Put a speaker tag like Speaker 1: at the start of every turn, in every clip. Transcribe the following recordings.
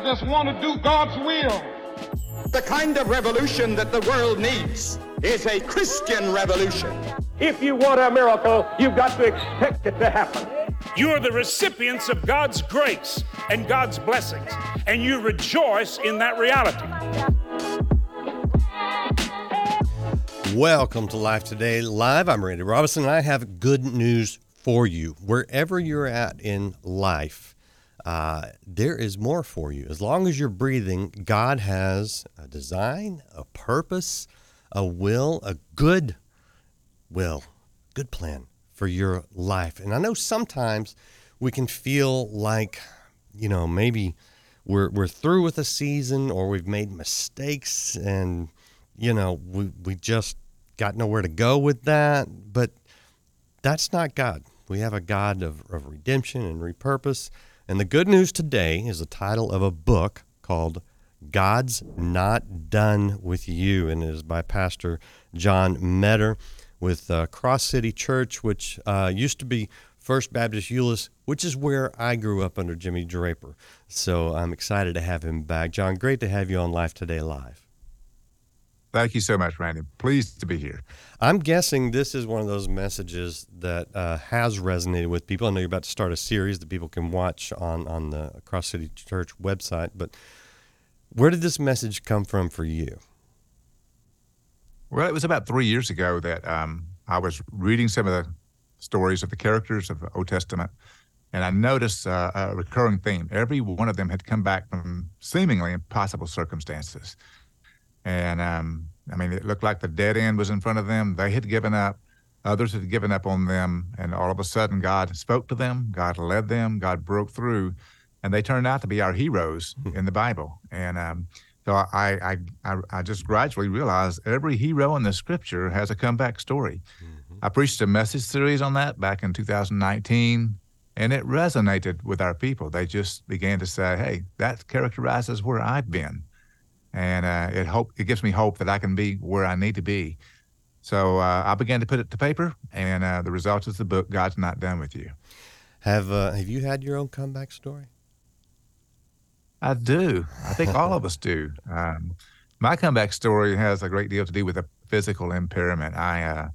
Speaker 1: I just want to do God's will.
Speaker 2: The kind of revolution that the world needs is a Christian revolution.
Speaker 3: If you want a miracle, you've got to expect it to happen.
Speaker 4: You are the recipients of God's grace and God's blessings, and you rejoice in that reality.
Speaker 5: Welcome to Life Today Live. I'm Randy Robinson, and I have good news for you. Wherever you're at in life, uh, there is more for you. As long as you're breathing, God has a design, a purpose, a will, a good will, good plan for your life. And I know sometimes we can feel like, you know, maybe we're, we're through with a season or we've made mistakes and you know, we, we just got nowhere to go with that. But that's not God. We have a God of, of redemption and repurpose. And the good news today is the title of a book called God's Not Done with You, and it is by Pastor John Meador with uh, Cross City Church, which uh, used to be First Baptist Euless, which is where I grew up under Jimmy Draper. So I'm excited to have him back. John, great to have you on Life Today Live.
Speaker 6: Thank you so much, Randy. Pleased to be here.
Speaker 5: I'm guessing this is one of those messages that uh, has resonated with people. I know you're about to start a series that people can watch on, on the Cross City Church website, but where did this message come from for you?
Speaker 6: Well, it was about three years ago that um, I was reading some of the stories of the characters of the Old Testament, and I noticed uh, a recurring theme. Every one of them had come back from seemingly impossible circumstances. And um, I mean, it looked like the dead end was in front of them. They had given up. Others had given up on them. And all of a sudden, God spoke to them. God led them. God broke through. And they turned out to be our heroes in the Bible. And um, so I, I, I, I, just gradually realized every hero in the scripture has a comeback story. Mm-hmm. I preached a message series on that back in 2019 and it resonated with our people. They just began to say, "Hey, that characterizes where I've been and uh, it hope it gives me hope that I can be where I need to be. So uh, I began to put it to paper, and uh, the result is the book. God's not done with you.
Speaker 5: Have uh, Have you had your own comeback story?
Speaker 6: I do. I think all of us do. Um, my comeback story has a great deal to do with a physical impairment. I uh,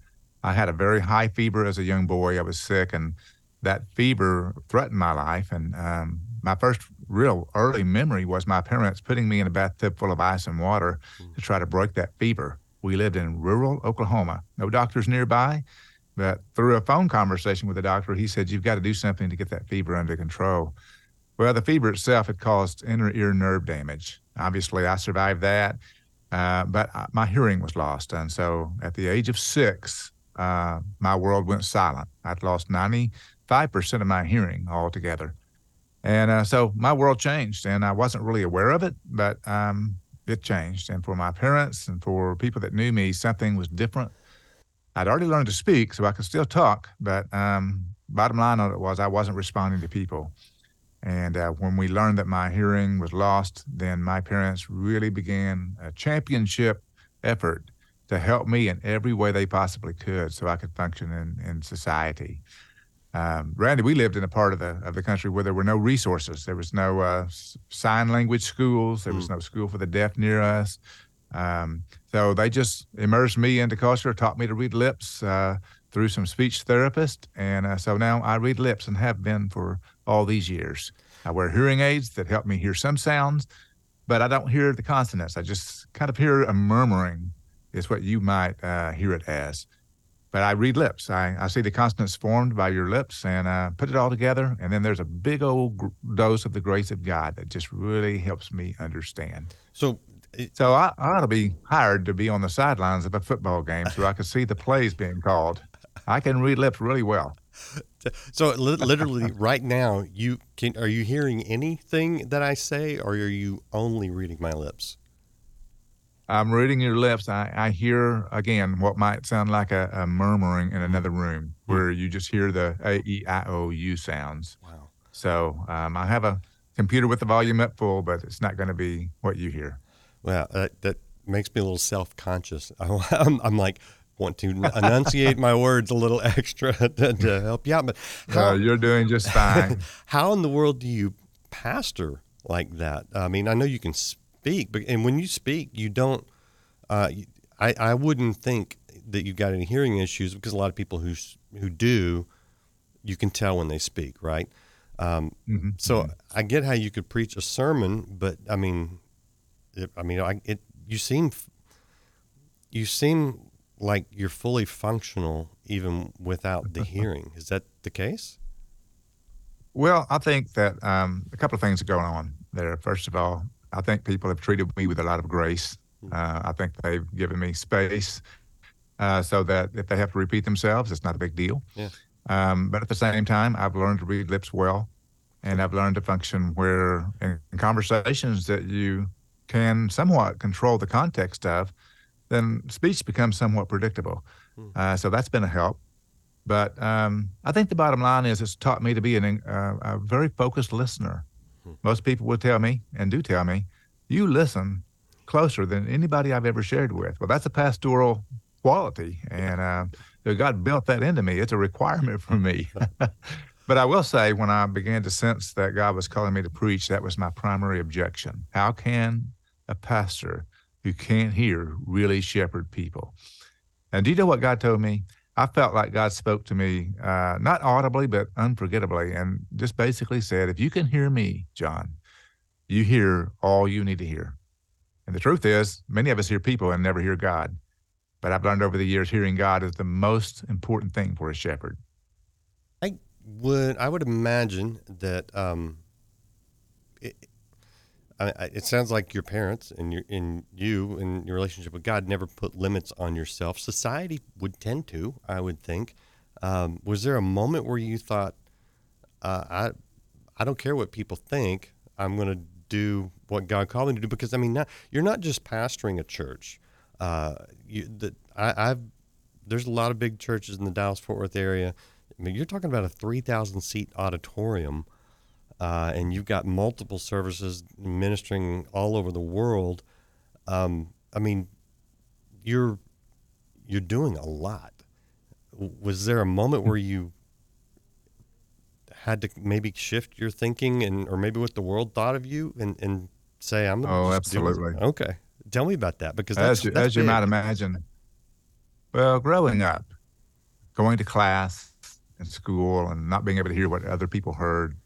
Speaker 6: I had a very high fever as a young boy. I was sick, and that fever threatened my life. And um, my first real early memory was my parents putting me in a bathtub full of ice and water to try to break that fever. We lived in rural Oklahoma, no doctors nearby, but through a phone conversation with the doctor, he said, You've got to do something to get that fever under control. Well, the fever itself had caused inner ear nerve damage. Obviously, I survived that, uh, but my hearing was lost. And so at the age of six, uh, my world went silent. I'd lost 95% of my hearing altogether. And uh, so my world changed, and I wasn't really aware of it, but um, it changed. And for my parents and for people that knew me, something was different. I'd already learned to speak, so I could still talk, but um, bottom line of it was I wasn't responding to people. And uh, when we learned that my hearing was lost, then my parents really began a championship effort to help me in every way they possibly could so I could function in, in society. Um, Randy, we lived in a part of the of the country where there were no resources. There was no uh, sign language schools. There was mm. no school for the deaf near us. Um, so they just immersed me into culture, taught me to read lips uh, through some speech therapist, and uh, so now I read lips and have been for all these years. I wear hearing aids that help me hear some sounds, but I don't hear the consonants. I just kind of hear a murmuring, is what you might uh, hear it as but I read lips. I, I see the consonants formed by your lips and uh, put it all together. And then there's a big old gr- dose of the grace of God that just really helps me understand.
Speaker 5: So,
Speaker 6: it, so I, I ought to be hired to be on the sidelines of a football game so I can see the plays being called. I can read lips really well.
Speaker 5: So literally, right now, you can. Are you hearing anything that I say, or are you only reading my lips?
Speaker 6: I'm reading your lips. I, I hear again what might sound like a, a murmuring in another room hmm. where you just hear the A E I O U sounds. Wow. So um, I have a computer with the volume up full, but it's not going to be what you hear.
Speaker 5: Well, that, that makes me a little self conscious. I'm, I'm, like, want to enunciate my words a little extra to, to help you out. But
Speaker 6: how, uh, you're doing just fine.
Speaker 5: how in the world do you pastor like that. I mean, I know you can speak, but and when you speak, you don't. Uh, I I wouldn't think that you've got any hearing issues because a lot of people who who do, you can tell when they speak, right? Um,
Speaker 6: Mm-hmm.
Speaker 5: So I get how you could preach a sermon, but I mean, it, I mean, I, it you seem you seem like you're fully functional even without the hearing. Is that the case?
Speaker 6: Well, I think that um, a couple of things are going on there. First of all, I think people have treated me with a lot of grace. Uh, I think they've given me space uh, so that if they have to repeat themselves, it's not a big deal.
Speaker 5: Yeah.
Speaker 6: Um, but at the same time, I've learned to read lips well, and I've learned to function where in, in conversations that you can somewhat control the context of, then speech becomes somewhat predictable. Uh, so that's been a help. But um, I think the bottom line is it's taught me to be an, uh, a very focused listener. Most people will tell me, and do tell me, you listen closer than anybody I've ever shared with. Well, that's a pastoral quality, and uh, God built that into me. It's a requirement for me. but I will say, when I began to sense that God was calling me to preach, that was my primary objection. How can a pastor who can't hear really shepherd people? And do you know what God told me? I felt like God spoke to me, uh, not audibly, but unforgettably, and just basically said, If you can hear me, John, you hear all you need to hear. And the truth is, many of us hear people and never hear God. But I've learned over the years hearing God is the most important thing for a shepherd.
Speaker 5: I would I would imagine that um, I, it sounds like your parents and your and you and your relationship with God never put limits on yourself. Society would tend to, I would think. Um, was there a moment where you thought, uh, I I don't care what people think, I'm going to do what God called me to do? Because I mean, not, you're not just pastoring a church. Uh, you, the, I, I've there's a lot of big churches in the Dallas Fort Worth area. I mean, you're talking about a 3,000 seat auditorium, uh, and you've got multiple services ministering all over the world. Um, I mean, you're you're doing a lot. Was there a moment where you had to maybe shift your thinking and or maybe what the world thought of you and, and say I'm
Speaker 6: Oh, absolutely.
Speaker 5: okay tell me about that because that's,
Speaker 6: As you,
Speaker 5: that's
Speaker 6: as you might imagine, well, growing up, going to class and school and not being able to hear what other people heard,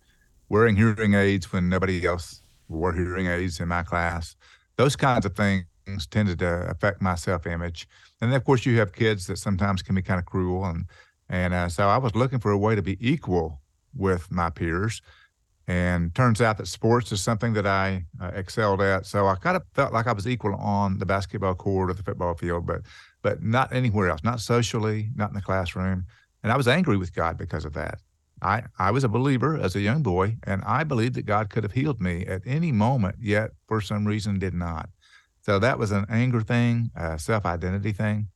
Speaker 6: wearing hearing aids when nobody else wore hearing aids in my class, those kinds of things tended to affect my self image. And then, of course, you have kids that sometimes can be kind of cruel. And, and uh, so I was looking for a way to be equal with my peers. And turns out that sports is something that I uh, excelled at. So I kind of felt like I was equal on the basketball court or the football field, but but not anywhere else, not socially, not in the classroom. And I was angry with God because of that. I, I was a believer as a young boy, and I believed that God could have healed me at any moment, yet for some reason did not. So that was an anger thing, a self identity thing.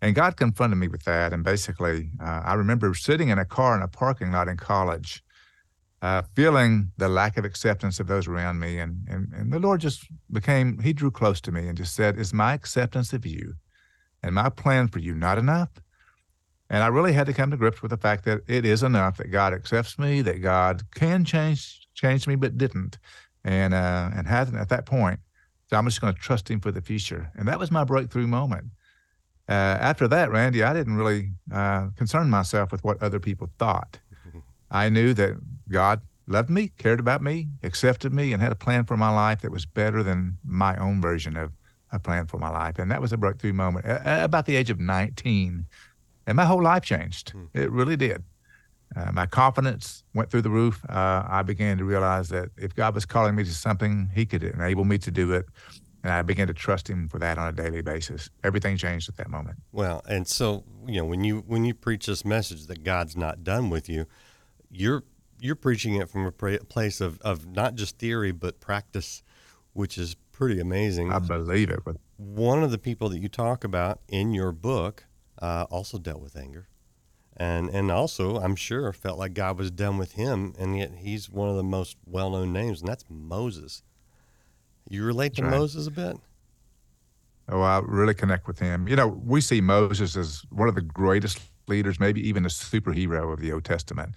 Speaker 6: And God confronted me with that. And basically, uh, I remember sitting in a car in a parking lot in college, uh, feeling the lack of acceptance of those around me. And, and, and the Lord just became, He drew close to me and just said, Is my acceptance of you and my plan for you not enough? And I really had to come to grips with the fact that it is enough that God accepts me, that God can change change me, but didn't, and uh, and hasn't at that point. So I'm just going to trust Him for the future. And that was my breakthrough moment. Uh, after that, Randy, I didn't really uh, concern myself with what other people thought. I knew that God loved me, cared about me, accepted me, and had a plan for my life that was better than my own version of a plan for my life. And that was a breakthrough moment at about the age of 19. And my whole life changed. It really did. Uh, my confidence went through the roof. Uh, I began to realize that if God was calling me to something, He could enable me to do it. And I began to trust Him for that on a daily basis. Everything changed at that moment.
Speaker 5: Well, and so you know when you when you preach this message that God's not done with you, you're you're preaching it from a place of, of not just theory but practice, which is pretty amazing.
Speaker 6: I believe it. But
Speaker 5: One of the people that you talk about in your book uh, also dealt with anger, and and also I'm sure felt like God was done with him, and yet he's one of the most well known names, and that's Moses. You relate to
Speaker 6: right.
Speaker 5: Moses a bit?
Speaker 6: oh, I really connect with him. You know, we see Moses as one of the greatest leaders, maybe even a superhero of the Old Testament.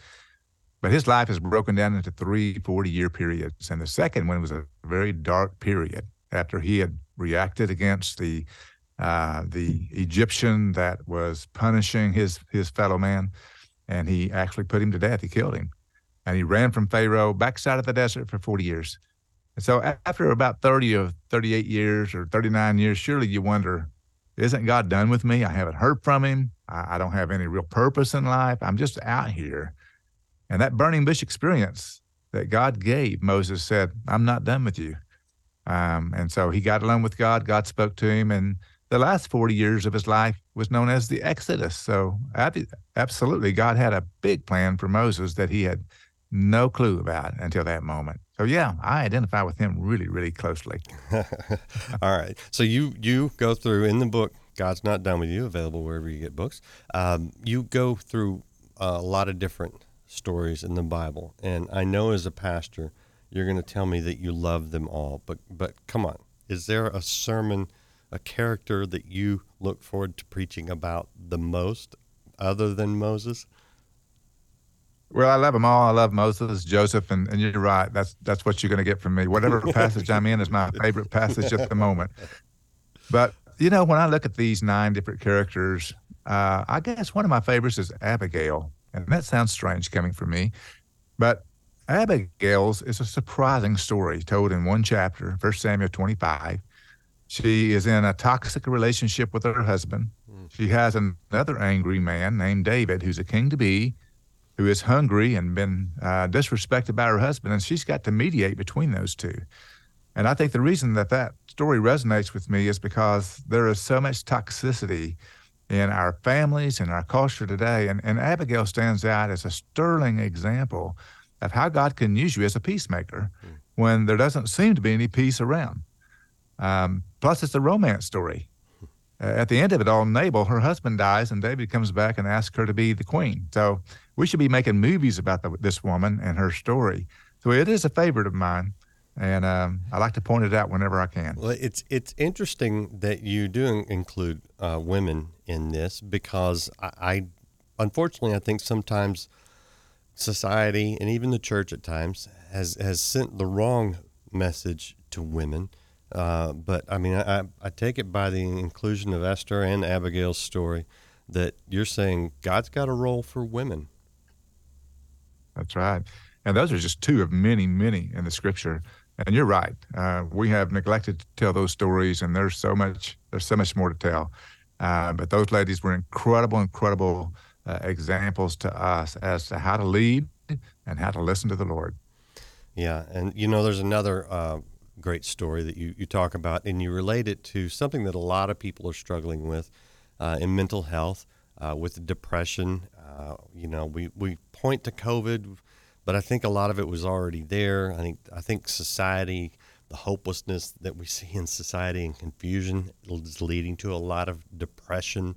Speaker 6: But his life is broken down into three 40 year periods. And the second one was a very dark period after he had reacted against the uh, the Egyptian that was punishing his his fellow man, and he actually put him to death. He killed him, and he ran from Pharaoh backside of the desert for 40 years. And so after about 30 or 38 years or 39 years, surely you wonder, isn't God done with me? I haven't heard from him. I, I don't have any real purpose in life. I'm just out here. And that burning bush experience that God gave, Moses said, I'm not done with you. Um, and so he got alone with God. God spoke to him. And the last 40 years of his life was known as the Exodus. So absolutely, God had a big plan for Moses that he had no clue about until that moment. So yeah, I identify with him really, really closely.
Speaker 5: All right. So you you go through in the book God's Not Done with You, available wherever you get books. Um, you go through a lot of different stories in the Bible, and I know as a pastor, you're going to tell me that you love them all. But but come on, is there a sermon, a character that you look forward to preaching about the most, other than Moses?
Speaker 6: Well, I love them all. I love Moses, Joseph, and, and you're right. That's that's what you're going to get from me. Whatever passage I'm in is my favorite passage at the moment. But you know, when I look at these nine different characters, uh, I guess one of my favorites is Abigail, and that sounds strange coming from me, but Abigail's is a surprising story told in one chapter, First Samuel 25. She is in a toxic relationship with her husband. Hmm. She has another angry man named David, who's a king to be who is hungry and been uh, disrespected by her husband, and she's got to mediate between those two. And I think the reason that that story resonates with me is because there is so much toxicity in our families and our culture today. And, and Abigail stands out as a sterling example of how God can use you as a peacemaker mm. when there doesn't seem to be any peace around. Um, plus, it's a romance story. Uh, at the end of it all, Nabal, her husband dies, and David comes back and asks her to be the queen. So we should be making movies about the, this woman and her story. So it is a favorite of mine, and um, I like to point it out whenever I can.
Speaker 5: Well, it's it's interesting that you do include uh, women in this because I, I, unfortunately, I think sometimes society and even the church at times has has sent the wrong message to women. Uh, but I mean, I, I take it by the inclusion of Esther and Abigail's story that you're saying God's got a role for women.
Speaker 6: That's right. And those are just two of many, many in the scripture. And you're right. Uh, we have neglected to tell those stories, and there's so much. There's so much more to tell. Uh, but those ladies were incredible, incredible uh, examples to us as to how to lead and how to listen to the Lord.
Speaker 5: Yeah, and you know, there's another uh, great story that you you talk about, and you relate it to something that a lot of people are struggling with uh, in mental health, uh, with depression, uh, you know, we, we point to COVID, but I think a lot of it was already there. I think I think society, the hopelessness that we see in society and confusion is leading to a lot of depression.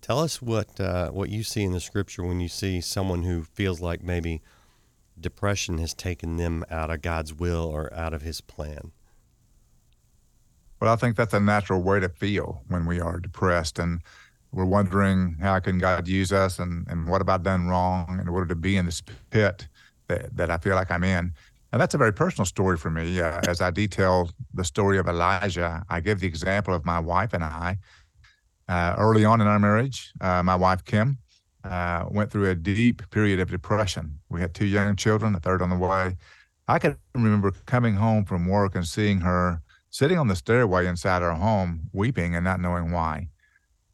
Speaker 5: Tell us what uh, what you see in the scripture when you see someone who feels like maybe depression has taken them out of God's will or out of His plan.
Speaker 6: Well, I think that's a natural way to feel when we are depressed, and we're wondering how can God use us and, and what have I done wrong in order to be in this pit that, that I feel like I'm in. And that's a very personal story for me. Uh, as I detail the story of Elijah, I give the example of my wife and I. Uh, early on in our marriage, uh, my wife, Kim, uh, went through a deep period of depression. We had two young children, a third on the way. I can remember coming home from work and seeing her sitting on the stairway inside our home, weeping and not knowing why.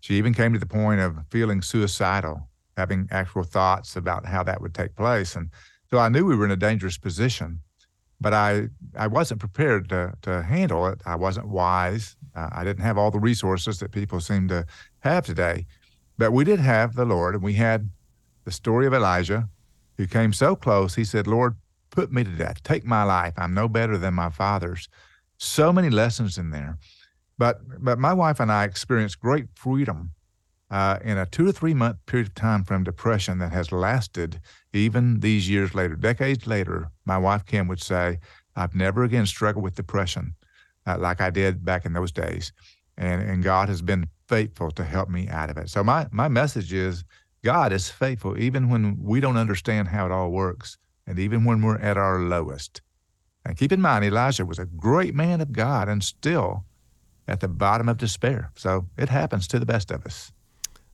Speaker 6: She even came to the point of feeling suicidal, having actual thoughts about how that would take place. And so I knew we were in a dangerous position, but I, I wasn't prepared to, to handle it. I wasn't wise. Uh, I didn't have all the resources that people seem to have today. But we did have the Lord, and we had the story of Elijah, who came so close. He said, Lord, put me to death. Take my life. I'm no better than my father's. So many lessons in there. But but my wife and I experienced great freedom uh, in a two to three month period of time from depression that has lasted even these years later, decades later. My wife Kim would say, "I've never again struggled with depression uh, like I did back in those days," and and God has been faithful to help me out of it. So my my message is. God is faithful even when we don't understand how it all works, and even when we're at our lowest. And keep in mind, Elijah was a great man of God and still at the bottom of despair. So it happens to the best of us.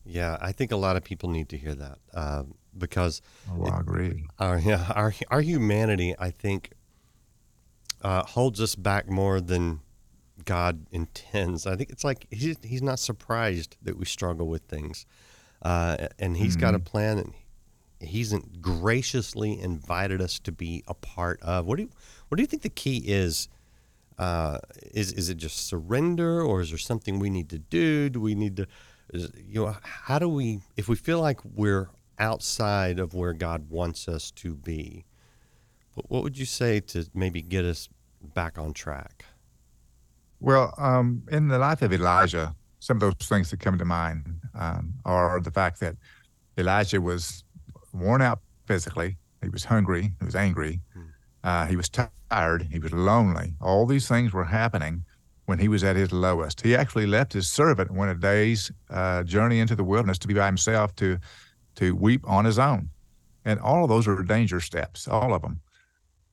Speaker 5: Yeah, I think a lot of people need to hear that uh, because
Speaker 6: oh, I agree.
Speaker 5: Our yeah, our our humanity, I think, uh, holds us back more than God intends. I think it's like he's he's not surprised that we struggle with things, uh, and He's mm-hmm. got a mm-hmm. plan, and He's graciously invited us to be a part of. What do you What do you think the key is? Uh, is is it just surrender, or is there something we need to do? Do we need to, is, you know, how do we if we feel like we're outside of where God wants us to be? What would you say to maybe get us back on track?
Speaker 6: Well, um, in the life of Elijah, some of those things that come to mind um, are the fact that Elijah was worn out physically. He was hungry. He was angry. Hmm. Uh, he was tired. He was lonely. All these things were happening when he was at his lowest. He actually left his servant and went a day's uh, journey into the wilderness to be by himself to to weep on his own. And all of those are danger steps, all of them.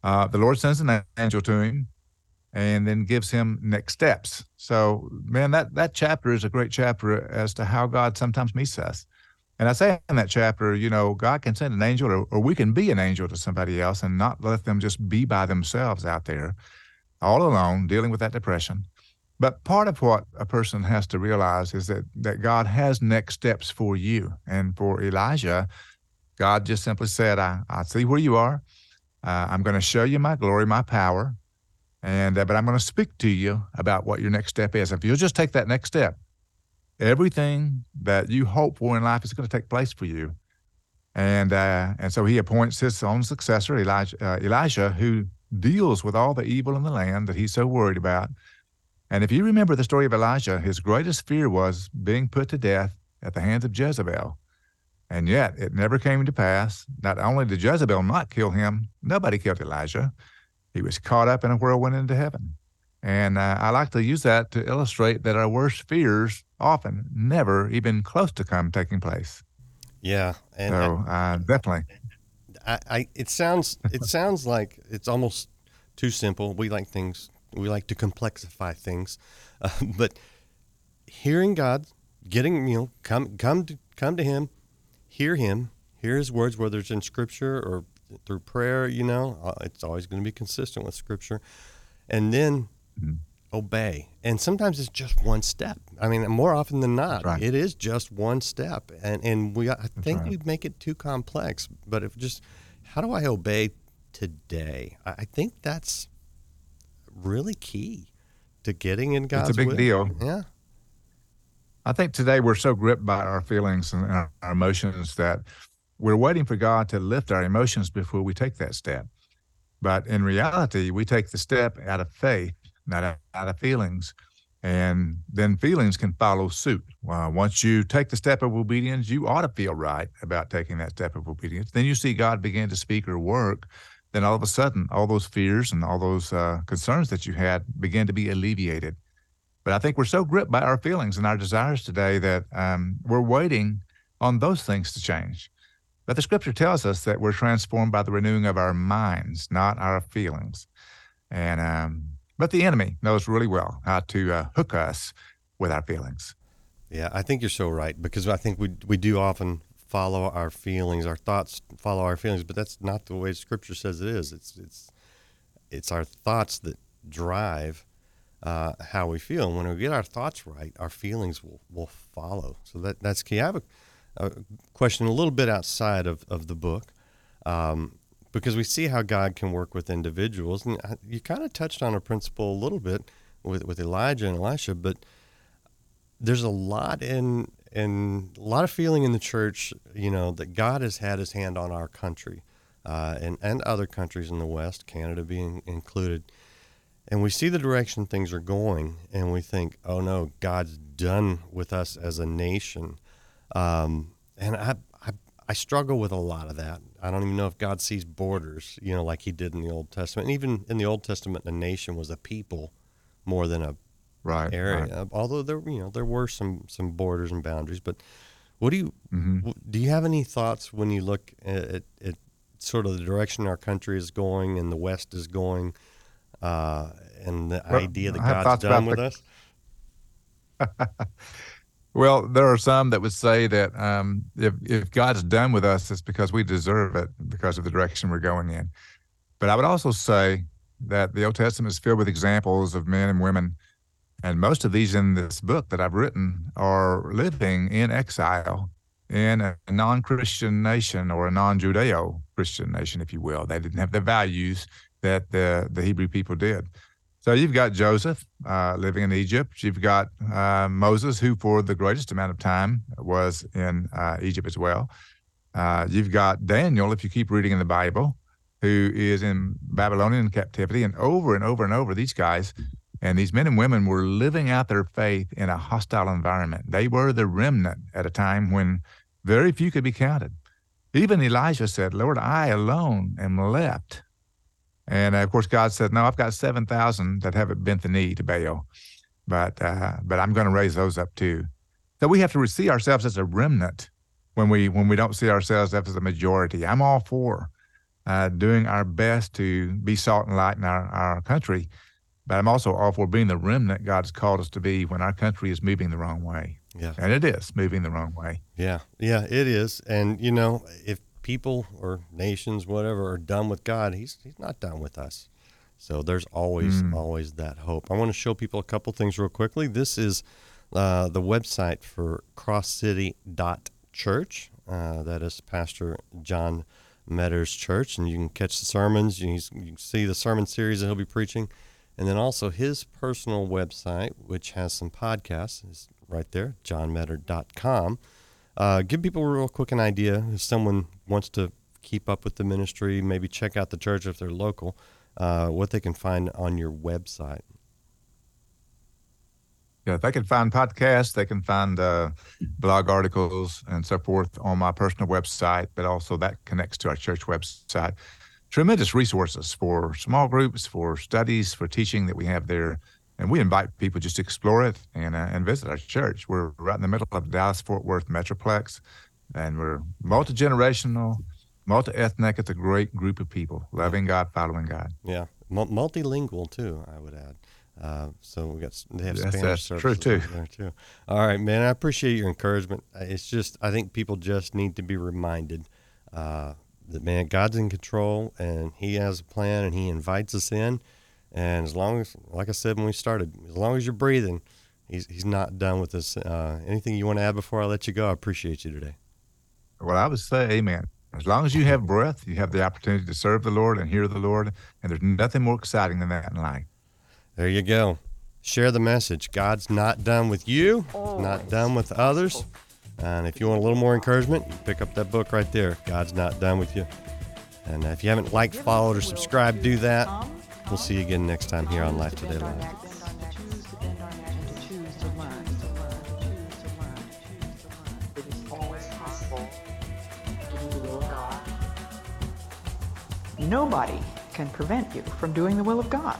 Speaker 6: Uh, the Lord sends an angel to him and then gives him next steps. So, man, that, that chapter is a great chapter as to how God sometimes meets us. And I say in that chapter, you know, God can send an angel or, or we can be an angel to somebody else and not let them just be by themselves out there all alone dealing with that depression. But part of what a person has to realize is that that God has next steps for you. And for Elijah, God just simply said, I, I see where you are. Uh, I'm going to show you my glory, my power, and uh, but I'm going to speak to you about what your next step is. If you'll just take that next step, everything that you hope for in life is going to take place for you. And uh, and so he appoints his own successor, Elijah, uh, Elisha, who deals with all the evil in the land that he's so worried about. And if you remember the story of Elijah, his greatest fear was being put to death at the hands of Jezebel. And yet it never came to pass. Not only did Jezebel not kill him, nobody killed Elijah. He was caught up in a whirlwind into heaven. And uh, I like to use that to illustrate that our worst fears often never even close to come taking place.
Speaker 5: Yeah,
Speaker 6: and so I, uh, definitely.
Speaker 5: I, I, it sounds it sounds like it's almost too simple. We like things we like to complexify things, uh, but hearing God, getting you know come come to come to Him, hear him, hear his words, whether it's in scripture or through prayer, you know, uh, it's always going to be consistent with scripture. And then mm-hmm. obey. And sometimes it's just one step. I mean, more often than not, right. it is just one step. And, and we, I think right. we make it too complex. But if just, how do I obey today? I think that's really key to getting in God's
Speaker 6: It's a big
Speaker 5: will.
Speaker 6: deal.
Speaker 5: Yeah.
Speaker 6: I think today we're so gripped by our feelings and our emotions that we're waiting for God to lift our emotions before we take that step. But in reality, we take the step out of faith, not out of feelings. And then feelings can follow suit. Well, once you take the step of obedience, you ought to feel right about taking that step of obedience. Then you see God begin to speak or work. Then all of a sudden, all those fears and all those uh, concerns that you had begin to be alleviated. But I think we're so gripped by our feelings and our desires today that um, we're waiting on those things to change. But the scripture tells us that we're transformed by the renewing of our minds, not our feelings. And um, but the enemy knows really well how to uh, hook us with our feelings.
Speaker 5: Yeah, I think you're so right because I think we we do often follow our feelings, our thoughts follow our feelings, but that's not the way Scripture says it is. It's it's it's our thoughts that drive uh, how we feel. And when we get our thoughts right, our feelings will, will follow. So that, that's key. I have a, a question a little bit outside of, of the book um, because we see how God can work with individuals. And you kind of touched on a principle a little bit with, with Elijah and Elisha, but there's a lot in and a lot of feeling in the church, you know, that God has had his hand on our country uh, and, and other countries in the West, Canada being included and we see the direction things are going, and we think, "Oh no, God's done with us as a nation." Um, and I, I, I struggle with a lot of that. I don't even know if God sees borders, you know, like He did in the Old Testament. And even in the Old Testament, a nation was a people more than a
Speaker 6: right
Speaker 5: area.
Speaker 6: Right.
Speaker 5: Although there, you know, there were some some borders and boundaries, but What do you w- do? You have any thoughts when you look at, at, at sort of the direction our country is going and the West is going, uh, and the
Speaker 6: Well,
Speaker 5: idea that God's done with
Speaker 6: the-
Speaker 5: us?
Speaker 6: Well, there are some that would say that um, if if God's done with us, it's because we deserve it because of the direction we're going in. But I would also say that the Old Testament is filled with examples of men and women, and most of these in this book that I've written are living in exile in a non-Christian nation or a non-Judeo-Christian nation, if you will. They didn't have the values that the the Hebrew people did. So you've got Joseph uh, living in Egypt. You've got uh, Moses, who for the greatest amount of time was in uh, Egypt as well. Uh, you've got Daniel, if you keep reading in the Bible, who is in Babylonian captivity. And over and over and over, these guys and these men and women were living out their faith in a hostile environment. They were the remnant at a time when very few could be counted. Even Elijah said, Lord, I alone am left. And uh, of course, God said, "No, I've got seven thousand that haven't bent the knee to Baal, but uh, but I'm going to raise those up too." So we have to see ourselves as a remnant when we when we don't see ourselves as a majority. I'm all for uh, doing our best to be salt and light in our, our country, but I'm also all for being the remnant God's called us to be when our country is moving the wrong way,
Speaker 5: Yeah.
Speaker 6: and it is moving the wrong way.
Speaker 5: Yeah, yeah, it is. And you know, if people or nations, whatever, are done with God, He's He's not done with us. So there's always always that hope. I want to show people a couple things real quickly. This is uh, the website for CrossCity.Church. Uh, that is Pastor John Meador's Church, and you can catch the sermons. You can, you can see the sermon series that he'll be preaching, and then also his personal website, which has some podcasts, is right there, johnmeador.com. Uh, give people real quick an idea if someone wants to keep up with the ministry, maybe check out the church if they're local, uh, what they can find on your website.
Speaker 6: Yeah, they can find podcasts, they can find uh, blog articles and so forth on my personal website, but also that connects to our church website. Tremendous resources for small groups, for studies, for teaching that we have there. And we invite people just to explore it and, uh, and visit our church. We're right in the middle of the Dallas Fort Worth Metroplex, and we're multi generational, multi ethnic. It's a great group of people loving God, following God.
Speaker 5: Yeah, Mul- multilingual too. I would add. Uh, so we got they have
Speaker 6: Yes,
Speaker 5: Spanish
Speaker 6: that's true, too.
Speaker 5: there too. All right, man. I appreciate your encouragement. Uh, It's just I think people just need to be reminded uh, that man, God's in control and He has a plan and He invites us in. And as long as, like I said when we started, as long as you're breathing, He's He's not done with us. Uh, anything you want to add before I let you go? I appreciate you today.
Speaker 6: Well, I would say amen. As long as you have breath, you have the opportunity to serve the Lord and hear the Lord. And there's nothing more exciting than that in life.
Speaker 5: There you go. Share the message. God's not done with you, He's not done with others. And if you want a little more encouragement, you pick up that book right there. God's not done with you. And if you haven't liked, followed, or subscribed, do that. We'll see you again next time here on Life Today Live.
Speaker 7: Nobody can prevent you from doing the will of God.